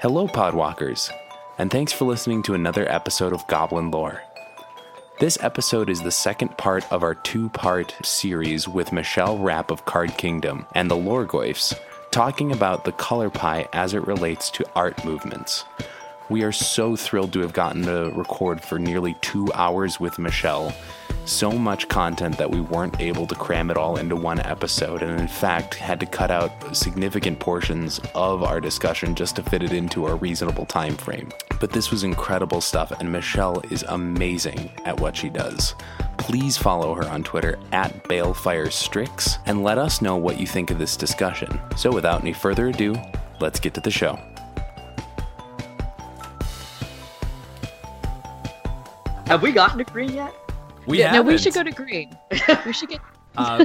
Hello, Podwalkers, and thanks for listening to another episode of Goblin Lore. This episode is the second part of our two part series with Michelle Rapp of Card Kingdom and the Loregoyfs, talking about the color pie as it relates to art movements. We are so thrilled to have gotten to record for nearly two hours with Michelle. So much content that we weren't able to cram it all into one episode, and in fact, had to cut out significant portions of our discussion just to fit it into a reasonable time frame. But this was incredible stuff, and Michelle is amazing at what she does. Please follow her on Twitter at BalefireStrix and let us know what you think of this discussion. So, without any further ado, let's get to the show. Have we gotten to green yet? We yeah, no, we should go to green. we should get. Uh,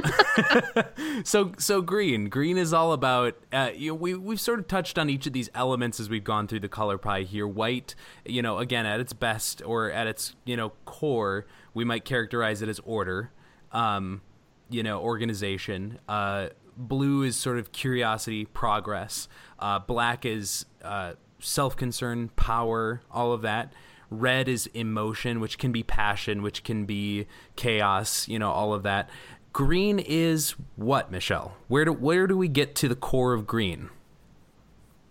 so so green green is all about uh, you know, we we've sort of touched on each of these elements as we've gone through the color pie here white you know again at its best or at its you know core we might characterize it as order um, you know organization uh, blue is sort of curiosity progress uh, black is uh, self-concern power all of that red is emotion which can be passion which can be chaos you know all of that green is what michelle where do where do we get to the core of green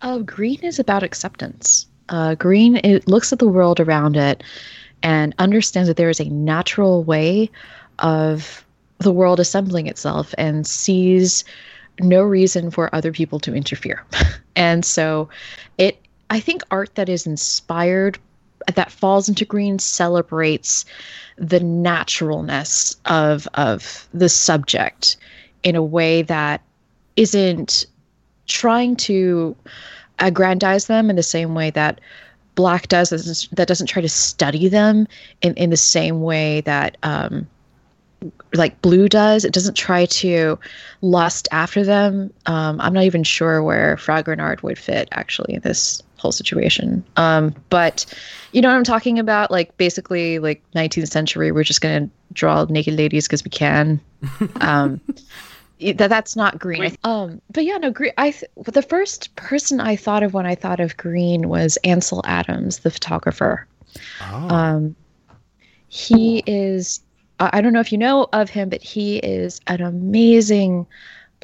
Oh, green is about acceptance. Uh, green it looks at the world around it and understands that there is a natural way of the world assembling itself and sees no reason for other people to interfere. and so it I think art that is inspired that falls into green celebrates the naturalness of of the subject in a way that isn't trying to aggrandize them in the same way that black does that doesn't try to study them in, in the same way that um, like blue does. It doesn't try to lust after them. Um, i'm not even sure where Fragonard would fit actually in this whole situation um, but you know what i'm talking about like basically like 19th century we're just going to draw naked ladies because we can um, that that's not green. Wait. Um, but yeah, no green. I th- the first person I thought of when I thought of green was Ansel Adams, the photographer. oh Um, he is. I don't know if you know of him, but he is an amazing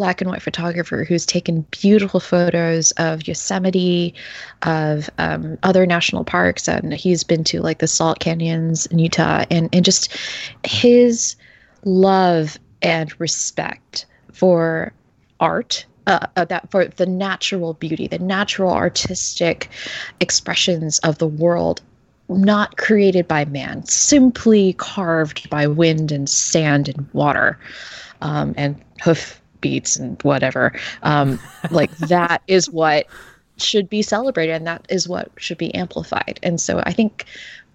black and white photographer who's taken beautiful photos of Yosemite, of um, other national parks, and he's been to like the Salt Canyons in Utah, and and just his love and respect for art uh, uh, that for the natural beauty the natural artistic expressions of the world not created by man simply carved by wind and sand and water um, and hoof beats and whatever. Um, like that is what should be celebrated and that is what should be amplified. And so i think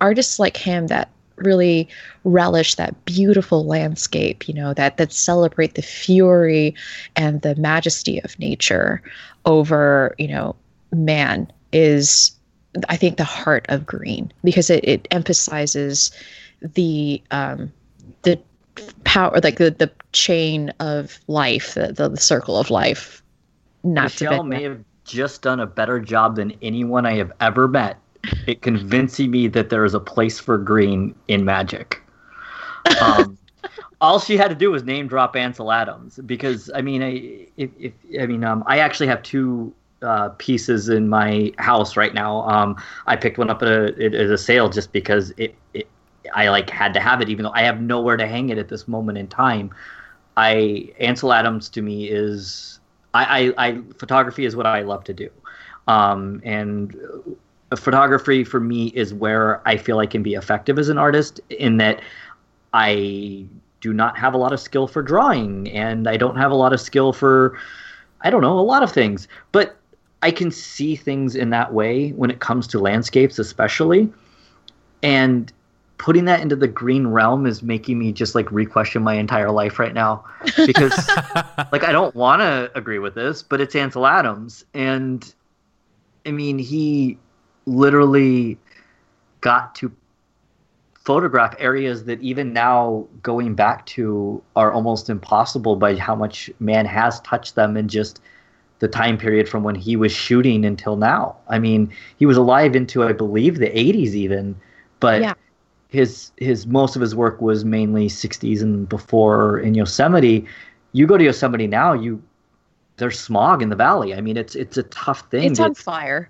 artists like him that really relish that beautiful landscape you know that that celebrate the fury and the majesty of nature over you know man is i think the heart of green because it, it emphasizes the um the power like the the chain of life the the, the circle of life not Michelle may have just done a better job than anyone I have ever met at convincing me that there is a place for green in Magic. Um, all she had to do was name drop Ansel Adams because I mean, I if, if I mean, um, I actually have two uh, pieces in my house right now. Um, I picked one up at a at a sale just because it I like had to have it, even though I have nowhere to hang it at this moment in time. I Ansel Adams to me is I, I, I photography is what I love to do, um, and uh, photography for me is where I feel I can be effective as an artist in that I do not have a lot of skill for drawing and I don't have a lot of skill for I don't know a lot of things, but I can see things in that way when it comes to landscapes, especially, and putting that into the green realm is making me just like re-question my entire life right now because like I don't want to agree with this, but it's Ansel Adams, and I mean he literally got to photograph areas that even now going back to are almost impossible by how much man has touched them and just the time period from when he was shooting until now. I mean, he was alive into I believe the 80s even, but Yeah. His his most of his work was mainly 60s and before in Yosemite. You go to Yosemite now, you there's smog in the valley. I mean, it's it's a tough thing. It's on fire.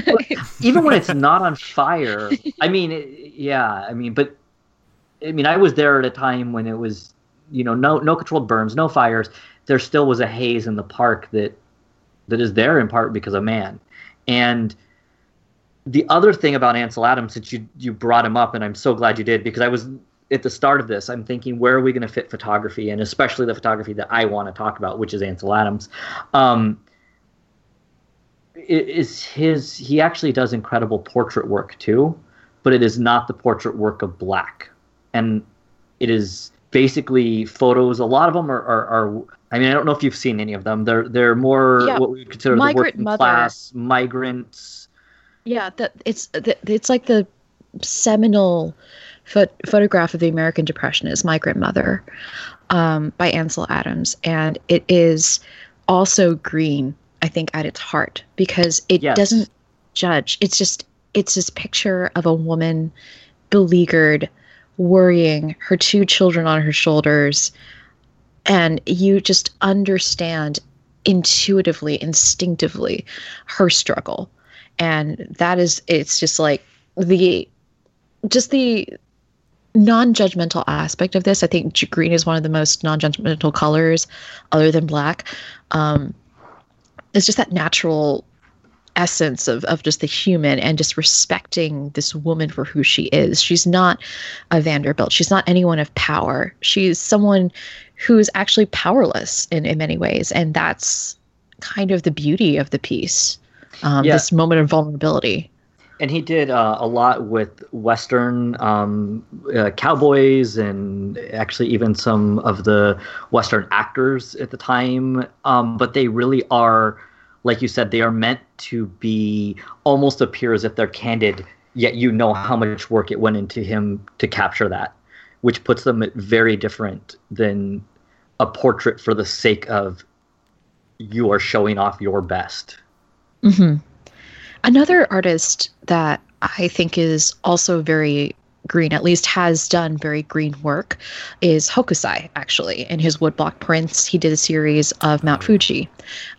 even when it's not on fire. I mean, it, yeah. I mean, but I mean, I was there at a time when it was, you know, no no controlled burns, no fires. There still was a haze in the park that that is there in part because of man. And the other thing about Ansel Adams, since you you brought him up, and I'm so glad you did because I was at the start of this, I'm thinking where are we going to fit photography, and especially the photography that I want to talk about, which is Ansel Adams. Um, is his he actually does incredible portrait work too but it is not the portrait work of black and it is basically photos a lot of them are, are, are i mean i don't know if you've seen any of them they're they're more Yeah, what we would consider the working mother. class migrants Yeah, that it's the, it's like the seminal pho- photograph of the American Depression is "Migrant Mother" um, by Ansel Adams, and it is also green. I think at its heart because it Yes. doesn't judge. It's just it's this picture of a woman beleaguered, worrying, her two children on her shoulders, and you just understand intuitively, instinctively her struggle and that is it's just like the just the non-judgmental aspect of this. I think green is one of the most non-judgmental colors other than black. Um it's just that natural essence of, of just the human and just respecting this woman for who she is. She's not a vanderbilt. She's not anyone of power. She's someone who's actually powerless in, in many ways. And that's kind of the beauty of the piece um, Yeah. this moment of vulnerability. and he did uh, a lot with western um, uh, cowboys and actually even some of the western actors at the time um, but they really are like you said they are meant to be almost appear as if they're candid yet you know how much work it went into him to capture that which puts them at very different than a portrait for the sake of you are showing off your best hmm Another artist that I think is also very green, at least has done very green work, is Hokusai, actually. In his woodblock prints, he did a series of Mount Fuji,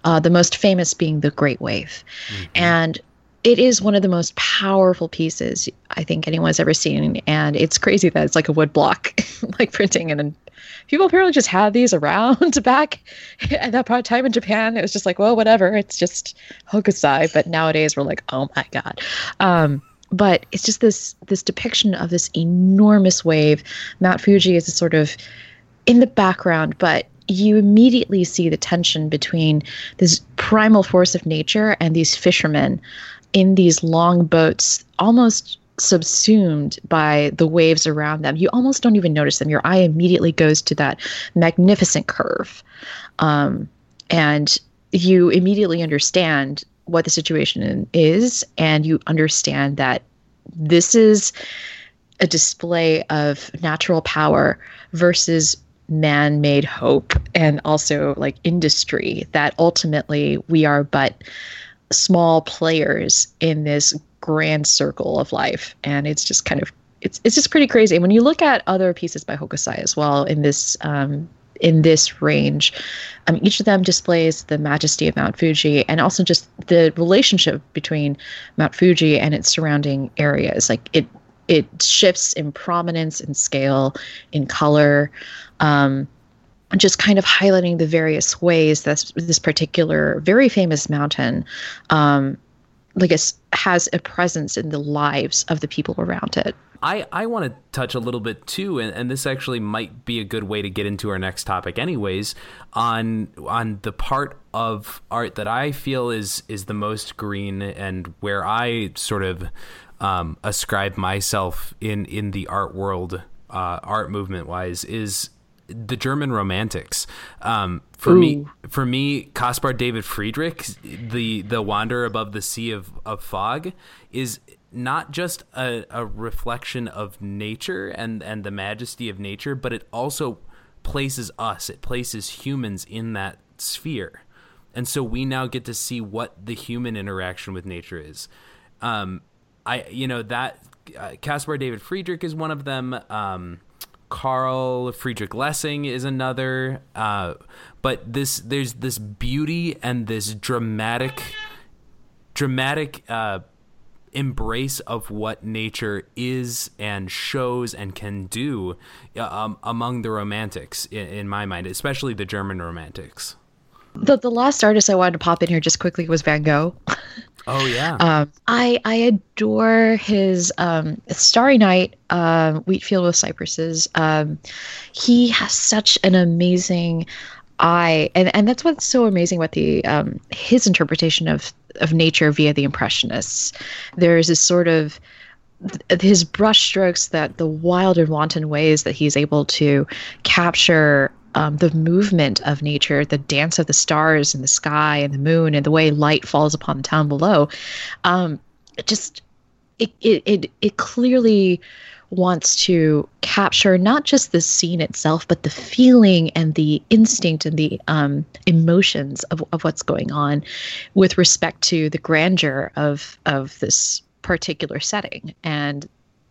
uh, the most famous being the Great Wave. And it is one of the most powerful pieces I think anyone's ever seen. And it's crazy that it's like a woodblock, like printing. And people apparently just had these around back at that point time in Japan. It was just like, well, whatever. It's just Hokusai. But nowadays we're like, oh my God. Um, but it's just this this depiction of this enormous wave. Mount Fuji is a sort of in the background, but you immediately see the tension between this primal force of nature and these fishermen in these long boats, almost subsumed by the waves around them. You almost don't even notice them. Your eye immediately goes to that magnificent curve. Um, and you immediately understand what the situation is, and you understand that this is a display of natural power versus man made hope and also like industry that ultimately we are but small players in this grand circle of life. And it's just kind of it's it's just pretty crazy. When you look at other pieces by hokusai as well in this um in this range um, each of them displays the majesty of mount fuji and also just the relationship between mount fuji and its surrounding areas. Like it it shifts in prominence and scale in color um, just kind of highlighting the various ways that this particular very famous mountain um, like it's, has a presence in the lives of the people around it. I, I want to touch a little bit too, and, and this actually might be a good way to get into our next topic, anyways, on on the part of art that I feel is is the most green and where I sort of um, ascribe myself in in the art world, uh, art movement wise, is the German Romantics. Um, for me, for me, Caspar David Friedrich, the the Wanderer above the sea of, of fog, is not just a, a reflection of nature and and the majesty of nature, but it also places us, it places humans in that sphere. and so we now get to see what the human interaction with nature is. Um, I you know that uh, Caspar David Friedrich is one of them. Um, Carl Friedrich Lessing is another. Uh, but this there's this beauty and this dramatic, dramatic uh, embrace of what nature is and shows and can do uh, um, among the romantics in, in my mind, especially the German romantics. The the last artist I wanted to pop in here just quickly was Van Gogh. Oh yeah. Um, I I adore his um, Starry Night, um, Wheatfield with Cypresses. Um, he has such an amazing eye, and and that's what's so amazing about the um, his interpretation of of nature via the Impressionists. There's this sort of his brushstrokes that the wild and wanton ways that he's able to capture um, the movement of nature, the dance of the stars in the sky and the moon, and the way light falls upon the town below, um, it just it, it it it clearly wants to capture not just the scene itself, but the feeling and the instinct and the um, emotions of, of what's going on with respect to the grandeur of of this particular setting. And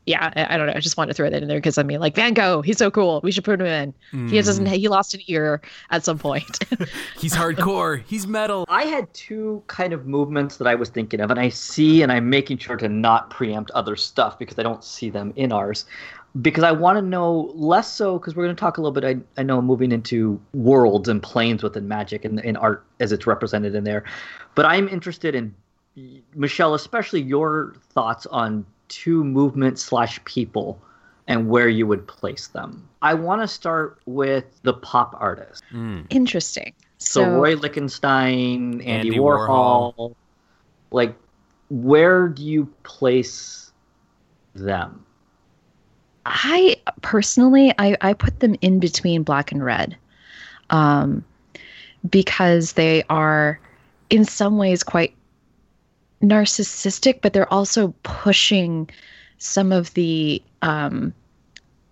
yeah, I, I, don't know. I just wanted to throw that in there because I mean, like Van Gogh, he's so cool. We should put him in. Mm. He doesn't. He lost an ear at some point. he's hardcore. He's metal. I had two kind of movements that I was thinking of, and I see, and I'm making sure to not preempt other stuff because I don't see them in ours. Because I want to know less so because we're going to talk a little bit. I, I know moving into worlds and planes within magic and in art as it's represented in there, but I'm interested in Michelle, especially your thoughts on two movements slash people and where you would place them. I want to start with the pop artist. Mm. Interesting. So, so, Roy Lichtenstein, Andy, Andy Warhol, Warhol, like where do you place them? I personally, I, I put them in between black and red, um, because they are, in some ways, quite narcissistic, but they're also pushing some of the um,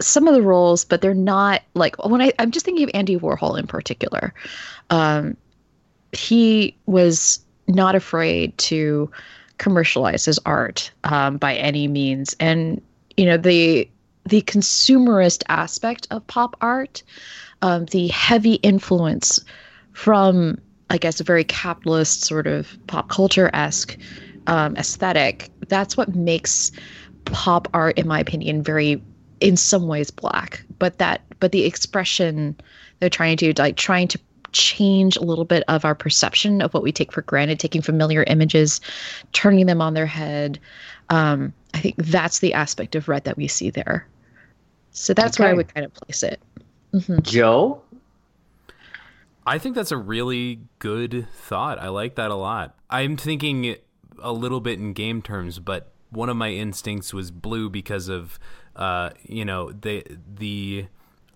some of the roles, but they're not like when I I'm just thinking of Andy Warhol in particular. Um, he was not afraid to commercialize his art um, by any means, and you know the the consumerist aspect of pop art, um, the heavy influence from I guess, a very capitalist sort of pop culture esque um, aesthetic. That's what makes pop art, in my opinion, very, in some ways, black. But that, but the expression they're trying to like trying to change a little bit of our perception of what we take for granted, taking familiar images, turning them on their head. Um, I think that's the aspect of red that we see there. So that's okay. where I would kind of place it. Mm-hmm. Joe, I think that's a really good thought. I like that a lot. I'm thinking a little bit in game terms, but one of my instincts was blue because of uh, you know the the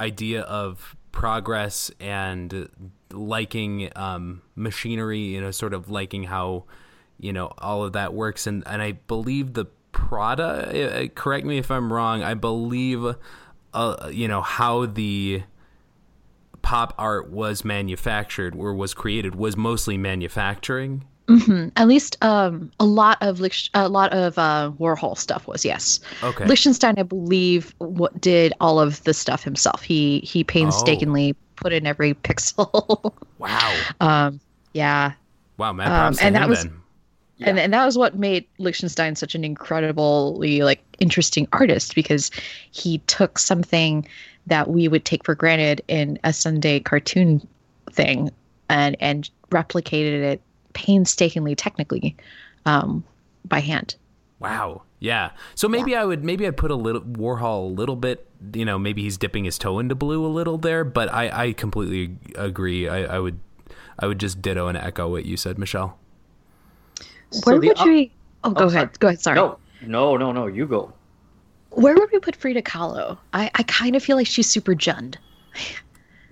idea of progress and liking um, machinery. You know, sort of liking how you know all of that works, and and I believe the Prada. Uh, correct me if I'm wrong. I believe uh, you know how the pop art was manufactured or was created was mostly manufacturing. Mm-hmm. At least um, a lot of a lot of uh, Warhol stuff was yes. Okay. Lichtenstein, I believe, what did all of the stuff himself. He he painstakingly oh. put in every pixel. wow. Um. Yeah. Wow, man. Um, and that was. Yeah. And, and that was what made Lichtenstein such an incredibly like interesting artist because he took something that we would take for granted in a Sunday cartoon thing and and replicated it painstakingly technically um, by hand. Wow. Yeah. So maybe yeah. I would maybe I'd put a little Warhol a little bit, you know, maybe he's dipping his toe into blue a little there, but I, I completely agree. I, I would I would just ditto and echo what you said, Michelle. Where so would we Oh, go oh, ahead. Sorry. Go ahead. Sorry. No, no, no, no. You go. Where would we put Frida Kahlo? I, I kind of feel like she's super Jund.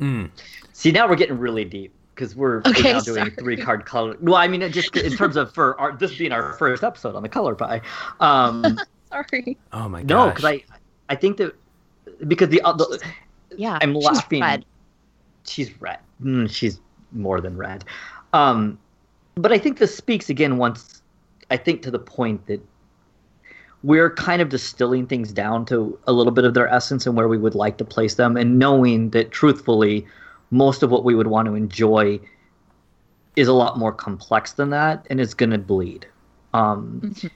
mm. See, now we're getting really deep because we're, okay, we're now doing three card color. Well, I mean, just in terms of for our this being our first episode on the color pie. Um, sorry. Oh my god. No, because I I think that because the, uh, the yeah I'm laughing. She's red. She's red. Mm, she's more than red. Um, but I think this speaks again once, I think to the point that we're kind of distilling things down to a little bit of their essence and where we would like to place them, and knowing that truthfully, most of what we would want to enjoy is a lot more complex than that, and it's going to bleed. Um, mm-hmm.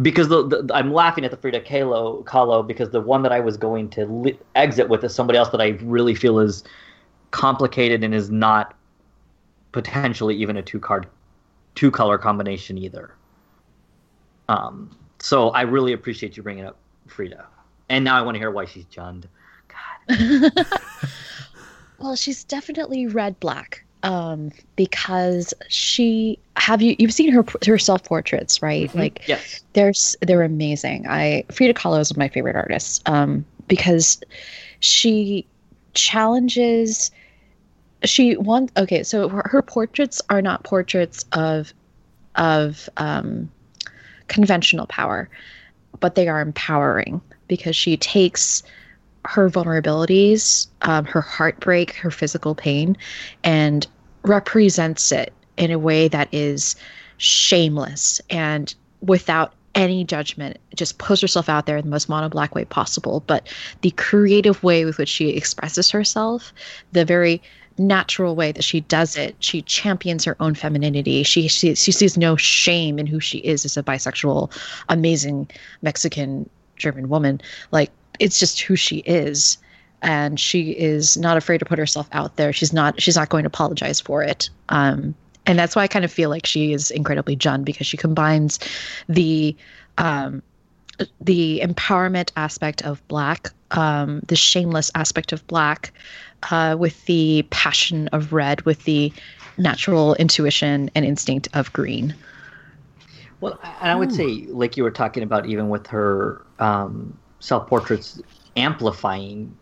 Because the, the, I'm laughing at the Frida Kahlo, Kahlo because the one that I was going to li- exit with is somebody else that I really feel is complicated and is not potentially even a two card, two color combination either. Um, so I really appreciate you bringing up Frida, and now I want to hear why she's Jund. God. well, she's definitely red black um, because she have you you've seen her her self portraits right mm-hmm. like yes there's they're amazing I Frida Kahlo is one of my favorite artists um, because she challenges she wants okay so her, her, portraits are not portraits of of um, conventional power but they are empowering because she takes her vulnerabilities, um, her heartbreak, her physical pain, and represents it in a way that is shameless and without any judgment. Just puts herself out there in the most mono black way possible. But the creative way with which she expresses herself the very natural way that she does it. She champions her own femininity. She she, she sees no shame in who she is as a bisexual amazing mexican german woman. Like it's just who she is. And she is not afraid to put herself out there. She's not she's not going to apologize for it. Um, and that's why i kind of feel like she is incredibly Jund because she combines the um, the empowerment aspect of black um, the shameless aspect of black uh, with the passion of red with the natural intuition and instinct of green. Well and i would say like you were talking about even with her um, self portraits amplifying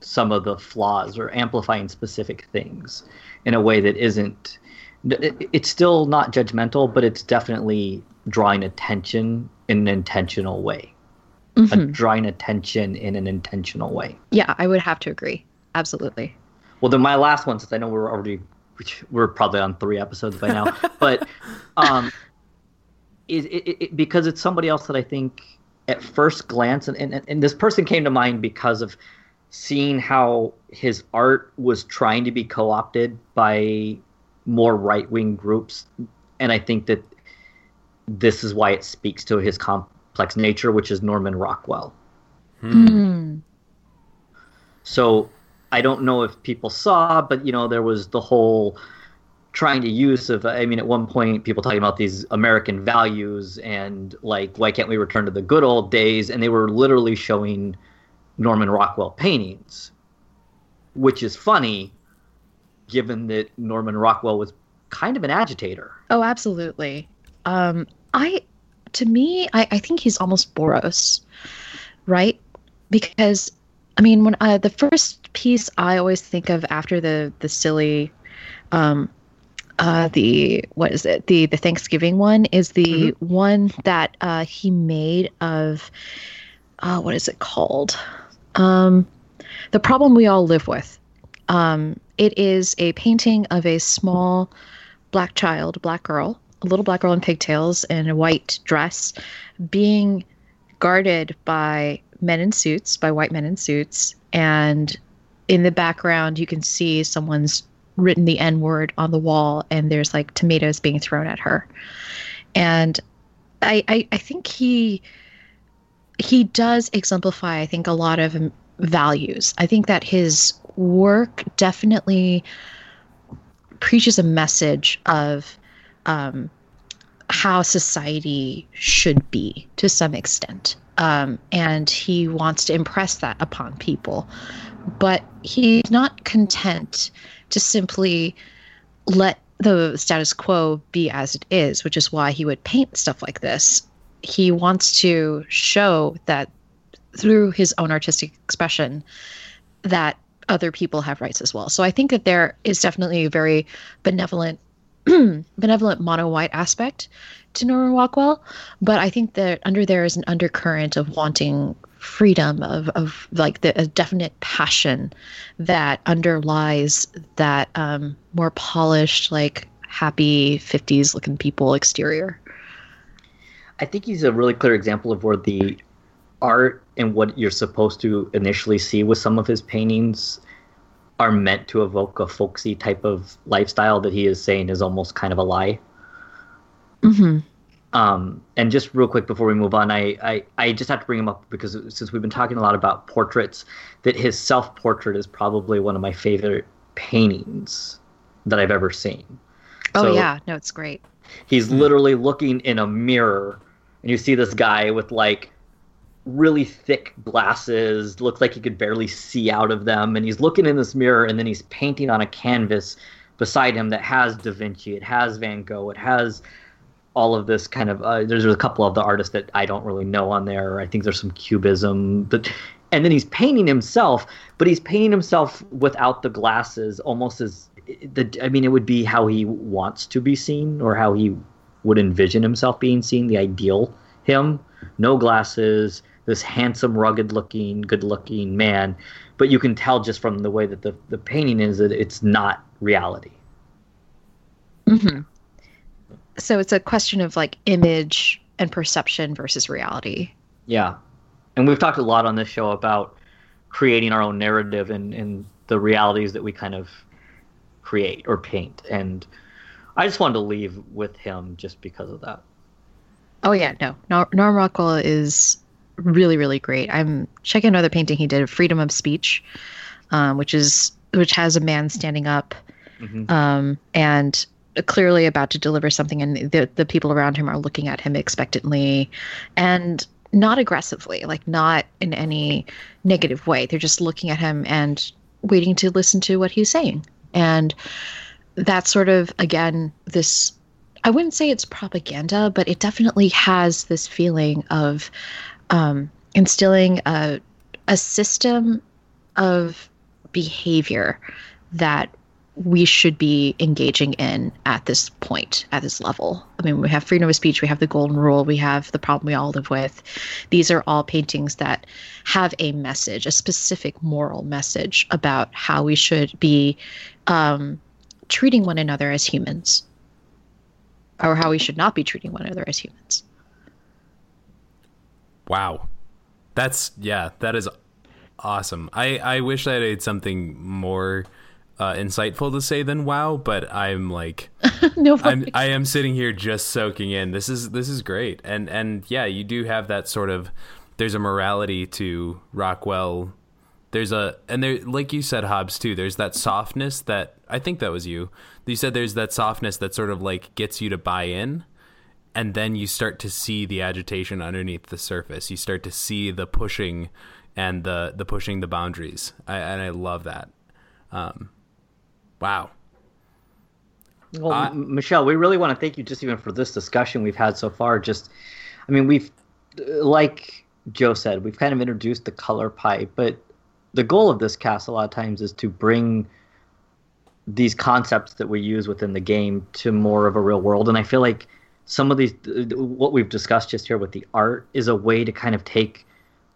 some of the flaws or amplifying specific things in a way that isn't it's still not judgmental but it's definitely drawing attention in an intentional way. Mm-hmm. drawing attention in an intentional way. Yeah i would have to agree absolutely well then my last one since i know we're already we're probably on three episodes by now but um is it, it, it, because it's somebody else that i think at first glance, and, and, and this person came to mind because of seeing how his art was trying to be co opted by more right wing groups. And I think that this is why it speaks to his complex nature, which is Norman Rockwell. Hmm. So I don't know if people saw, but you know, there was the whole trying to use of i mean at one point people talking about these american values and like why can't we return to the good old days? And they were literally showing norman rockwell paintings which is funny given that norman rockwell was kind of an agitator. Oh absolutely. Um i to me i, I think he's almost boros right? Because i mean when uh, the first piece i always think of after the the silly um uh, the what is it? The the Thanksgiving one is the mm-hmm. one that uh, he made of uh, what is it called? Um, the problem we all live with. Um, it is a painting of a small black child, black girl, a little black girl in pigtails in a white dress, being guarded by men in suits, by white men in suits, and in the background you can see someone's written the N word on the wall and there's like tomatoes being thrown at her. And I, I, I think he he does exemplify, I think, a lot of values. I think that his work definitely preaches a message of um, how society should be to some extent. Um, and he wants to impress that upon people. But he's not content to simply let the status quo be as it is, which is why he would paint stuff like this. He wants to show that through his own artistic expression that other people have rights as well. So I think that there is definitely a very benevolent benevolent mono white aspect to Norman Rockwell, but I think that under there is an undercurrent of wanting freedom of, of like the a definite passion that underlies that um, more polished like happy 50s looking people exterior. I think he's a really clear example of where the art and what you're supposed to initially see with some of his paintings are meant to evoke a folksy type of lifestyle that he is saying is almost kind of a lie. Mm-hmm. Um, and just real quick before we move on, I, I, I just have to bring him up because since we've been talking a lot about portraits, that his self portrait is probably one of my favorite paintings that I've ever seen. Oh So- yeah, no, it's great. He's literally looking in a mirror, and you see this guy with like really thick glasses, looks like he could barely see out of them, and he's looking in this mirror, and then he's painting on a canvas beside him that has Da Vinci, it has Van Gogh, it has all of this kind of. Uh, there's a couple of the artists that I don't really know on there. I think there's some cubism, but and then he's painting himself, but he's painting himself without the glasses, almost as the. I mean, it would be how he wants to be seen, or how he would envision himself being seen, the ideal him. No glasses, this handsome, rugged-looking, good-looking man, but you can tell just from the way that the the painting is that it's not reality. hmm So it's a question of like image and perception versus reality. Yeah. And we've talked a lot on this show about creating our own narrative and, and the realities that we kind of create or paint. And I just wanted to leave with him just because of that. Oh yeah, no, Nor- Norm Rockwell is really really great. I'm checking another painting he did, Freedom of Speech, um, which is which has a man standing up Mhm. um, and clearly about to deliver something, and the the people around him are looking at him expectantly, and not aggressively, like not in any negative way. They're just looking at him and waiting to listen to what he's saying, and that's sort of again this I wouldn't say it's propaganda, but it definitely has this feeling of um, instilling a a system of behavior that we should be engaging in at this point, at this level. I mean, we have freedom of speech, we have the golden rule, we have the problem we all live with. These are all paintings that have a message, a specific moral message about how we should be um, treating one another as humans or how we should not be treating one another as humans. Wow. That's yeah, that is awesome. I I wish I had something more uh, insightful to say than wow, but I'm like no, I'm. I am sitting here just soaking in. This is this is great. And and yeah, you do have that sort of there's a morality to Rockwell. There's a and there like you said Hobbs too. There's that softness that I think that was you. You said there's that softness that sort of like gets you to buy in and then you start to see the agitation underneath the surface. You start to see the pushing and the the pushing the boundaries. I, and I love that. Um, wow. Well, M- Michelle, we really want to thank you just even for this discussion we've had so far. Just, I mean, we've, uh, like Joe said, we've kind of introduced the color pie, but the goal of this cast a lot of times is to bring these concepts that we use within the game to more of a real world. And I feel like some of these, what we've discussed just here with the art, is a way to kind of take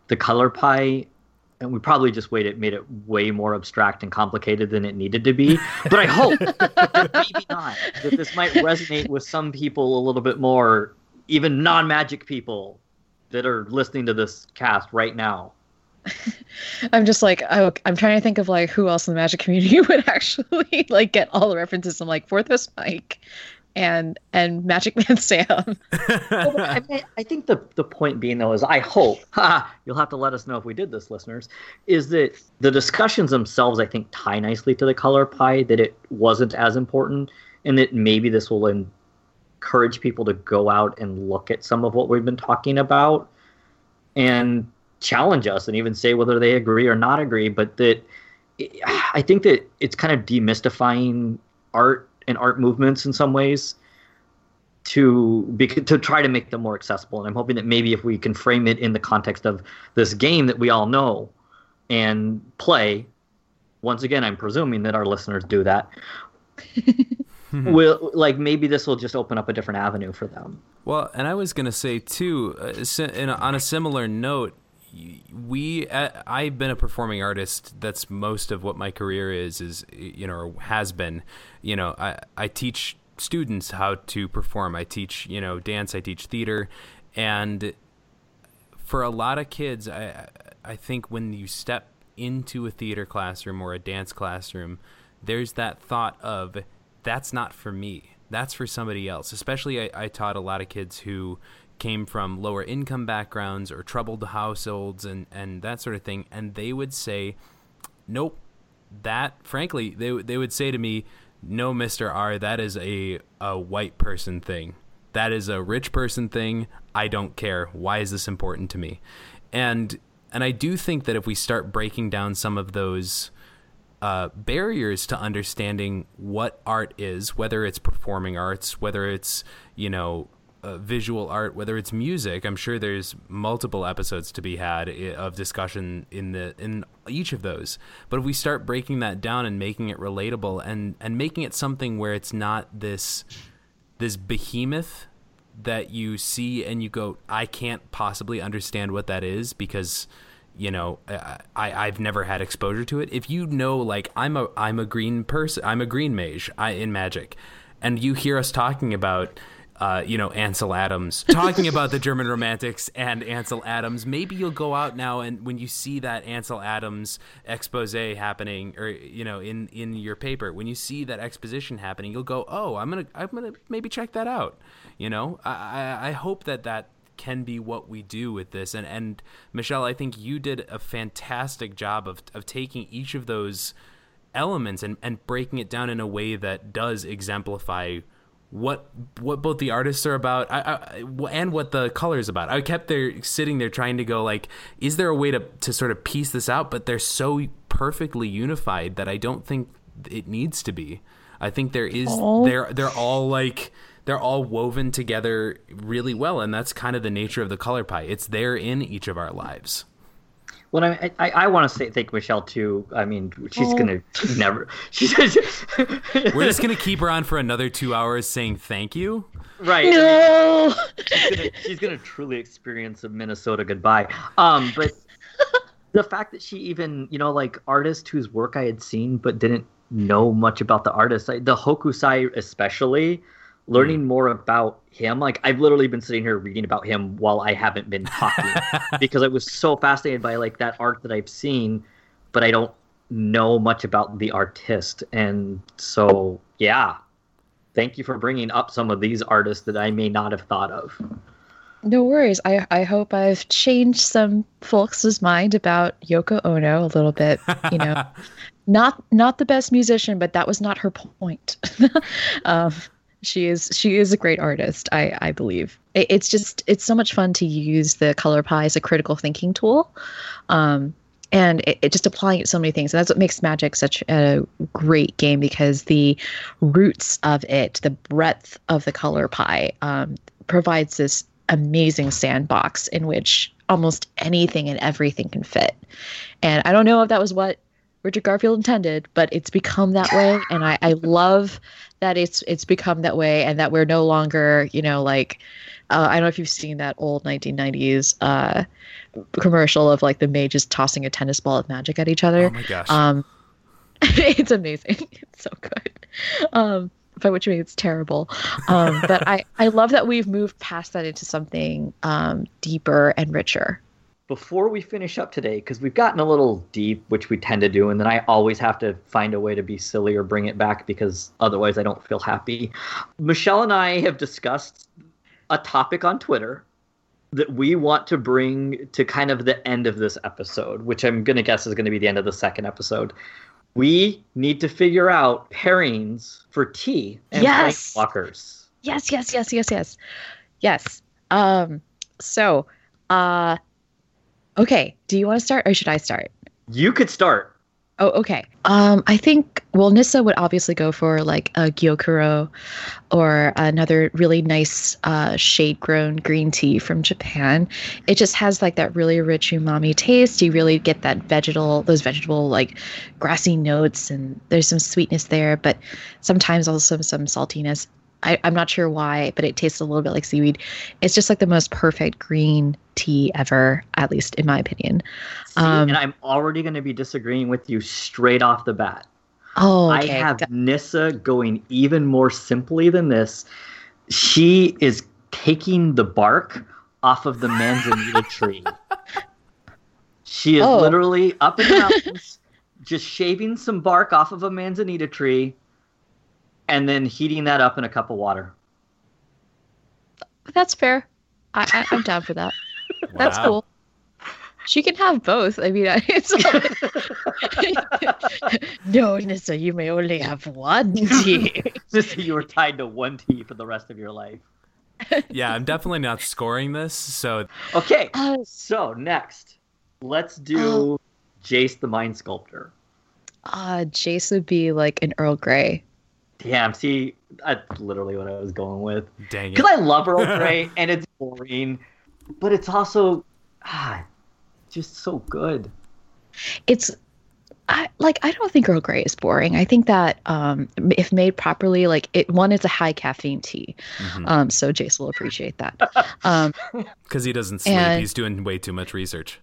the color pie. And we probably just made it made it way more abstract and complicated than it needed to be. But I hope that maybe not that this might resonate with some people a little bit more, even non-magic people that are listening to this cast right now. I'm just like I, I'm trying to think of like who else in the magic community would actually like get all the references. I'm like Fourth West Mike and and Magic Man Sam. Well, I, mean, I think the the point being though is I hope ha, you'll have to let us know if we did this, listeners. Is that the discussions themselves I think tie nicely to the color pie that it wasn't as important, and that maybe this will encourage people to go out and look at some of what we've been talking about and challenge us and even say whether they agree or not agree. But that I think that it's kind of demystifying art and art movements in some ways to be, to try to make them more accessible. And I'm hoping that maybe if we can frame it in the context of this game that we all know and play, once again, I'm presuming that our listeners do that. will like maybe this will just open up a different avenue for them. Well, and I was gonna say too, uh, in a, on a similar note, we uh, I've been a performing artist. That's most of what my career is. Is you know has been. You know, I I teach students how to perform. I teach, you know, dance, I teach theater, and for a lot of kids, I I think when you step into a theater classroom or a dance classroom, there's that thought of that's not for me. That's for somebody else. Especially I, I taught a lot of kids who came from lower income backgrounds or troubled households and, and that sort of thing. And they would say, nope, that frankly, they, they would say to me, no, Mr. R, that is a, a white person thing. That is a rich person thing. I don't care. Why is this important to me? And and I do think that if we start breaking down some of those uh, barriers to understanding what art is, whether it's performing arts, whether it's you know uh, visual art, whether it's music, I'm sure there's multiple episodes to be had of discussion in the in each of those. But if we start breaking that down and making it relatable and and making it something where it's not this this behemoth that you see and you go, I can't possibly understand what that is because you know I, I've never had exposure to it. If you know, like I'm a I'm a green person, I'm a green mage I, in Magic, and you hear us talking about. Uh, you know Ansel Adams talking about the German Romantics and Ansel Adams. Maybe you'll go out now and when you see that Ansel Adams expose happening, or you know in in your paper, when you see that exposition happening, you'll go, oh, I'm gonna I'm gonna maybe check that out. You know, I, I, I hope that that can be what we do with this. And and Michelle, I think you did a fantastic job of of taking each of those elements and, and breaking it down in a way that does exemplify what what both the artists are about I, I, and what the color is about. I kept there sitting there trying to go like, is there a way to to sort of piece this out? But they're so perfectly unified that I don't think it needs to be. I think there is oh. they're they're all like they're all woven together really well, and that's kind of the nature of the color pie. It's there in each of our lives. Well, I I, I want to say thank Michelle too. I mean, she's oh. gonna never. She's. We're just gonna keep her on for another two hours saying thank you. Right. No. she's, gonna, she's gonna truly experience a Minnesota goodbye. Um, but the fact that she even you know like artist whose work I had seen but didn't know much about the artist, the Hokusai especially learning mm. more about him. Like I've literally been sitting here reading about him while I haven't been talking because I was so fascinated by like that art that I've seen, but I don't know much about the artist. And so, yeah, thank you for bringing up some of these artists that I may not have thought of. No worries. I, I hope I've changed some folks' mind about Yoko Ono a little bit. You know, not not the best musician, but that was not her point. um, she is she is a great artist i i believe. It, it's just it's so much fun to use the color pie as a critical thinking tool um and it, it, just applying it to so many things and that's what makes magic such a great game because the roots of it the breadth of the color pie um, provides this amazing sandbox in which almost anything and everything can fit. And i don't know if that was what Richard Garfield intended, but it's become that way, and I, I love that it's it's become that way, and that we're no longer, you know, like uh, I don't know if you've seen that old 1990s uh, commercial of like the mages tossing a tennis ball of magic at each other. Oh my gosh! Um, it's amazing. It's so good. Um, by which I mean it's terrible. Um, but I, I love that we've moved past that into something um, deeper and richer before we finish up today, because we've gotten a little deep, which we tend to do, and then I always have to find a way to be silly or bring it back because otherwise I don't feel happy. Michelle and I have discussed a topic on Twitter that we want to bring to kind of the end of this episode, which I'm going to guess is going to be the end of the second episode. We need to figure out pairings for tea and yes. walkers. Yes, yes, yes, yes, yes. Yes. Um, so, uh, Okay. Do you want to start or should I start? You could start. Oh, okay. Um, I think well, Nissa would obviously go for like a gyokuro or another really nice uh, shade grown green tea from Japan. It just has like that really rich umami taste. You really get that vegetal, those vegetable like grassy notes, and there's some sweetness there, but sometimes also some saltiness. I, am not sure why, but it tastes a little bit like seaweed. It's just like the most perfect green tea ever, at least in my opinion. See, um, and I'm already going to be disagreeing with you straight off the bat. Oh, I have Got- Nissa going even more simply than this. She is taking the bark off of the manzanita tree. She is Oh. literally up in the mountains, just shaving some bark off of a manzanita tree, and then heating that up in a cup of water. That's fair. I, I, I'm down for that. That's cool. She can have both. I mean, it's no, Nissa, you may only have one tea. Nissa, you were tied to one tea for the rest of your life. Yeah, I'm definitely not scoring this. So Okay, Uh, so next, let's do Jace the Mind Sculptor. uh, Jace would be like an Earl Grey. Damn, see, that's literally what I was going with. dang it. Because I love Earl Grey and it's boring, but it's also ah, just so good. It's I like I don't think Earl Grey is boring. I think that um if made properly, like it one it's a high caffeine tea. Mhm. Um so Jace will appreciate that. Um Because he doesn't sleep. And- He's doing way too much research.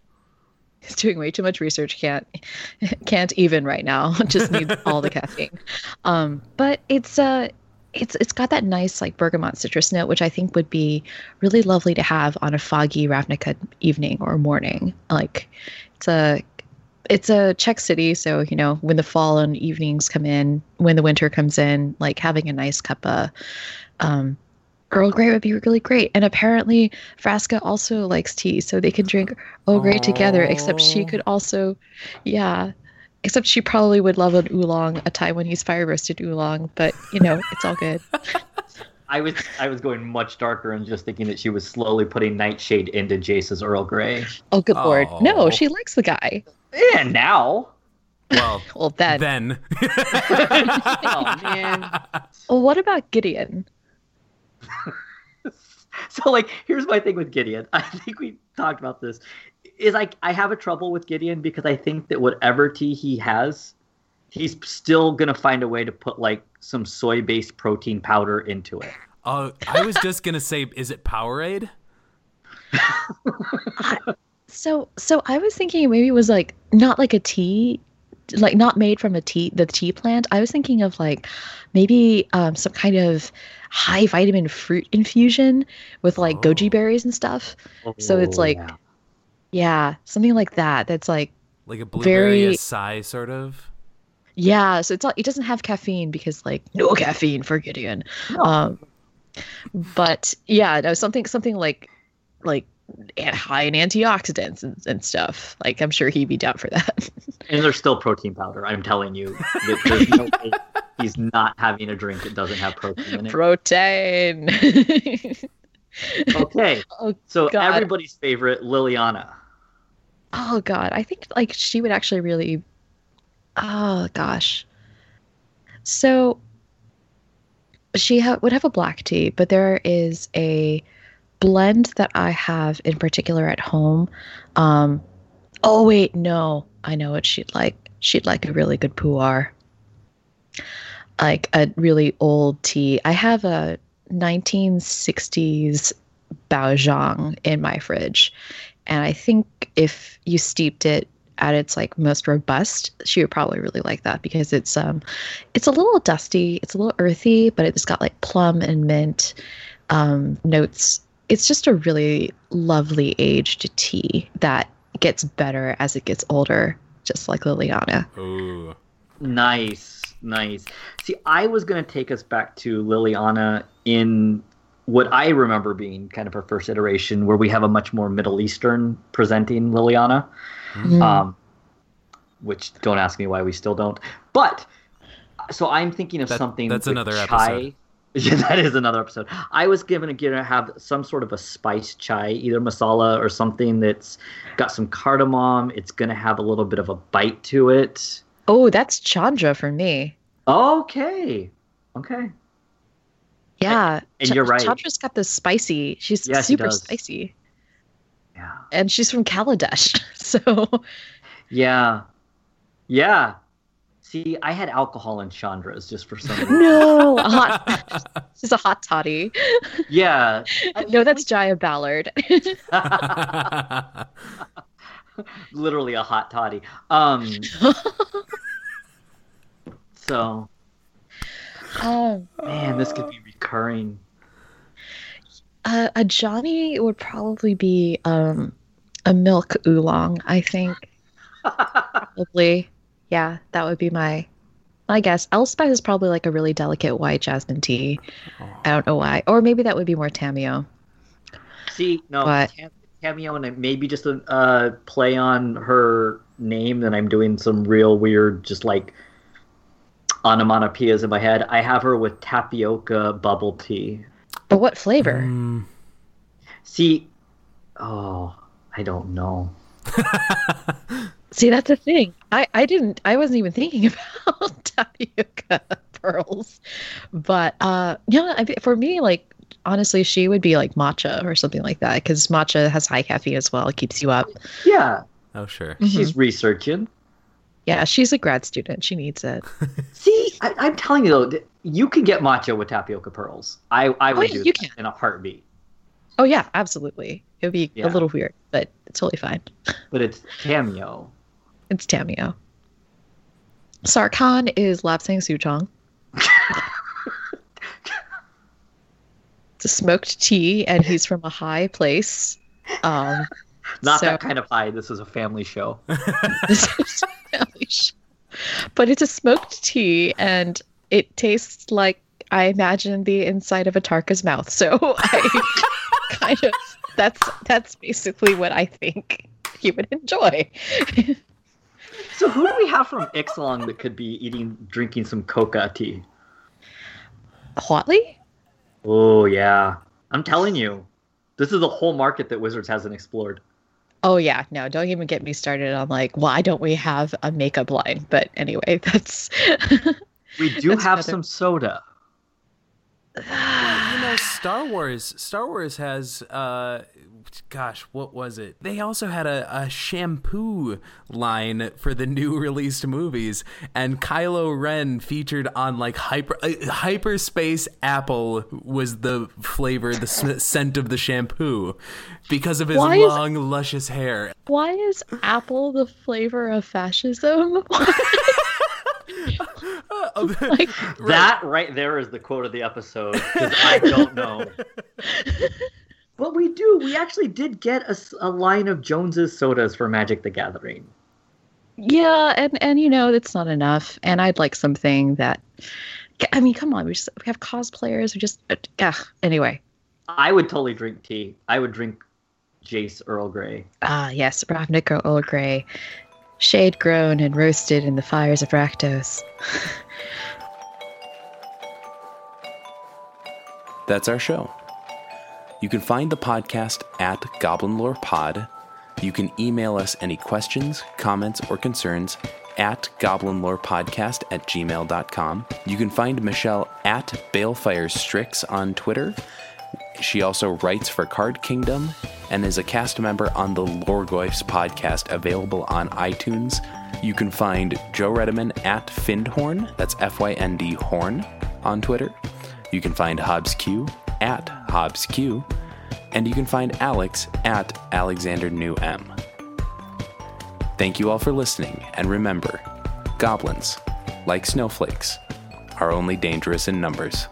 He's doing way too much research, can't can't even right now. Just needs all the caffeine. Um but it's uh it's it's got that nice like bergamot citrus note, which I think would be really lovely to have on a foggy Ravnica evening or morning. Like it's a it's a Czech city, so you know when the fall and evenings come in, when the winter comes in, like having a nice cup of um, Earl Grey would be really great. And apparently, Vraska also likes tea, so they can drink Earl Grey together. Except she Oh. could also, yeah. Except she probably would love an oolong, a Taiwanese fire roasted oolong. But you know, it's all good. I was I was going much darker and just thinking that she was slowly putting Nightshade into Jace's Earl Grey. Oh, good lord! Oh. No, she likes the guy. And now, Well, Well, then. then. oh man. Well, what about Gideon? So like, here's my thing with Gideon. I think we talked about this. Is like I have a trouble with Gideon because I think that whatever tea he has, he's still gonna find a way to put like some soy-based protein powder into it. Oh, I was just gonna say, is it Powerade? So, so I was thinking maybe it was like not like a tea, like not made from a tea, the tea plant. I was thinking of like maybe um, some kind of high vitamin fruit infusion with like Oh. goji berries and stuff. So it's Oh, like- yeah. Yeah, something like that. That's like Like a blueberry Very- acai sort of. yeah. So it's not. It doesn't have caffeine because like no caffeine for Gideon. No. Um, but yeah, no, something something like like and high in antioxidants and, and stuff. Like I'm sure he'd be down for that. and there's still protein powder. I'm telling you, there's no way he's not having a drink that doesn't have protein in it. Protein. Okay, Oh, so God. everybody's favorite, Liliana. oh god, I think like she would actually really. Oh gosh. So she ha- would have a black tea, but there is a blend that I have in particular at home. Um, oh wait, no, I know what she'd like. She'd like a really good pu'er, like a really old tea. I have a 1960s Baozhang in my fridge, and I think if you steeped it at its like most robust, she would probably really like that because it's um, it's a little dusty, it's a little earthy, but it's got like plum and mint um, notes. It's just a really lovely aged tea that gets better as it gets older, just like Liliana. Ooh. Nice, nice. See, I was going to take us back to Liliana in what I remember being kind of her first iteration, where we have a much more Middle Eastern presenting Liliana. Mm. Um, which don't ask me why we still don't. But so I'm thinking of That- something. that's with another chai. episode. Yeah, that is another episode. I was given a gear to have some sort of a spice chai, either masala or something that's got some cardamom. It's gonna have a little bit of a bite to it. Oh, that's Chandra for me. Okay. Okay. Yeah, and you're right. Chandra's got this spicy. She's Yeah, super does. spicy, Yeah. and she's from Kaladesh. So Yeah. Yeah. See, I had alcohol in Chandra's just for some reason. no, a hot. she's a hot toddy. yeah. No, that's Jaya Ballard. literally a hot toddy. Um So, Um, man, this could be recurring. uh, Ajani would probably be um, a milk oolong. I think probably. Yeah, that would be my my guess. Elspeth is probably like a really delicate white jasmine tea. I don't know why, or maybe that would be more Tamiyo. See, no, But- Tam- Tamiyo, and maybe just a uh, play on her name. Then I'm doing some real weird, just like onomatopoeias in my head. I have her with tapioca bubble tea. But what flavor? Mm, See, oh, I don't know. See, that's the thing. I, I didn't. I wasn't even thinking about tapioca pearls, but uh, yeah. I, for me, like honestly, she would be like matcha or something like that because matcha has high caffeine as well. It keeps you up. Yeah, oh, sure. she's researching. Yeah, she's a grad student. She needs it. See, I, I'm telling you though, you can get matcha with tapioca pearls. I, I would yeah, do you that can. in a heartbeat. Oh yeah, absolutely. It would be Yeah. a little weird, but it's totally fine. But it's Tamiyo. It's Tamiyo. Sarkhan is Lapsang Souchong. it's a smoked tea, and he's from a high place. Um, Not So- that kind of high. This is a family show. this is family show. but it's a smoked tea, and it tastes like I imagine the inside of a Tarka's mouth. So I kind of that's that's basically what I think he would enjoy. So who do we have from Ixalan that could be eating, drinking some coca tea? Huatli? Oh yeah, I'm telling you, this is a whole market that Wizards hasn't explored. Oh yeah, no, don't even get me started on like why don't we have a makeup line? But anyway, that's We do have better. some soda. You know, Star Wars. Star Wars has, uh, gosh, what was it? They also had a, a shampoo line for the new released movies, and Kylo Ren featured on like hyper uh, hyperspace apple was the flavor, the scent of the shampoo, because of his Why is- long, luscious hair. why is apple the flavor of fascism? like That right there is the quote of the episode because I don't know. but we do. We actually did get a line of Jones's sodas for Magic the Gathering. yeah, and and you know it's not enough. And I'd like something that. I mean, come on, we just we have cosplayers. We just, uh, anyway. I would totally drink tea. I would drink Jace Earl Grey. Ah, yes, Ravnica Earl Grey, shade grown and roasted in the fires of Rakdos. That's our show. You can find the podcast at Goblin Lore Pod. You can email us any questions, comments, or concerns at goblinlorepodcast at gmail.com. You can find Michelle at Balefire Strix on Twitter. She also writes for Card Kingdom and is a cast member on the Lorgoyfs podcast available on iTunes. You can find Joe Redeman at Fyndhorn, that's F Y N D Horn, on Twitter. You can find Hobbs Q at Hobbs Q, and you can find Alex at Alexander New M. Thank you all for listening, and remember, goblins, like snowflakes, are only dangerous in numbers.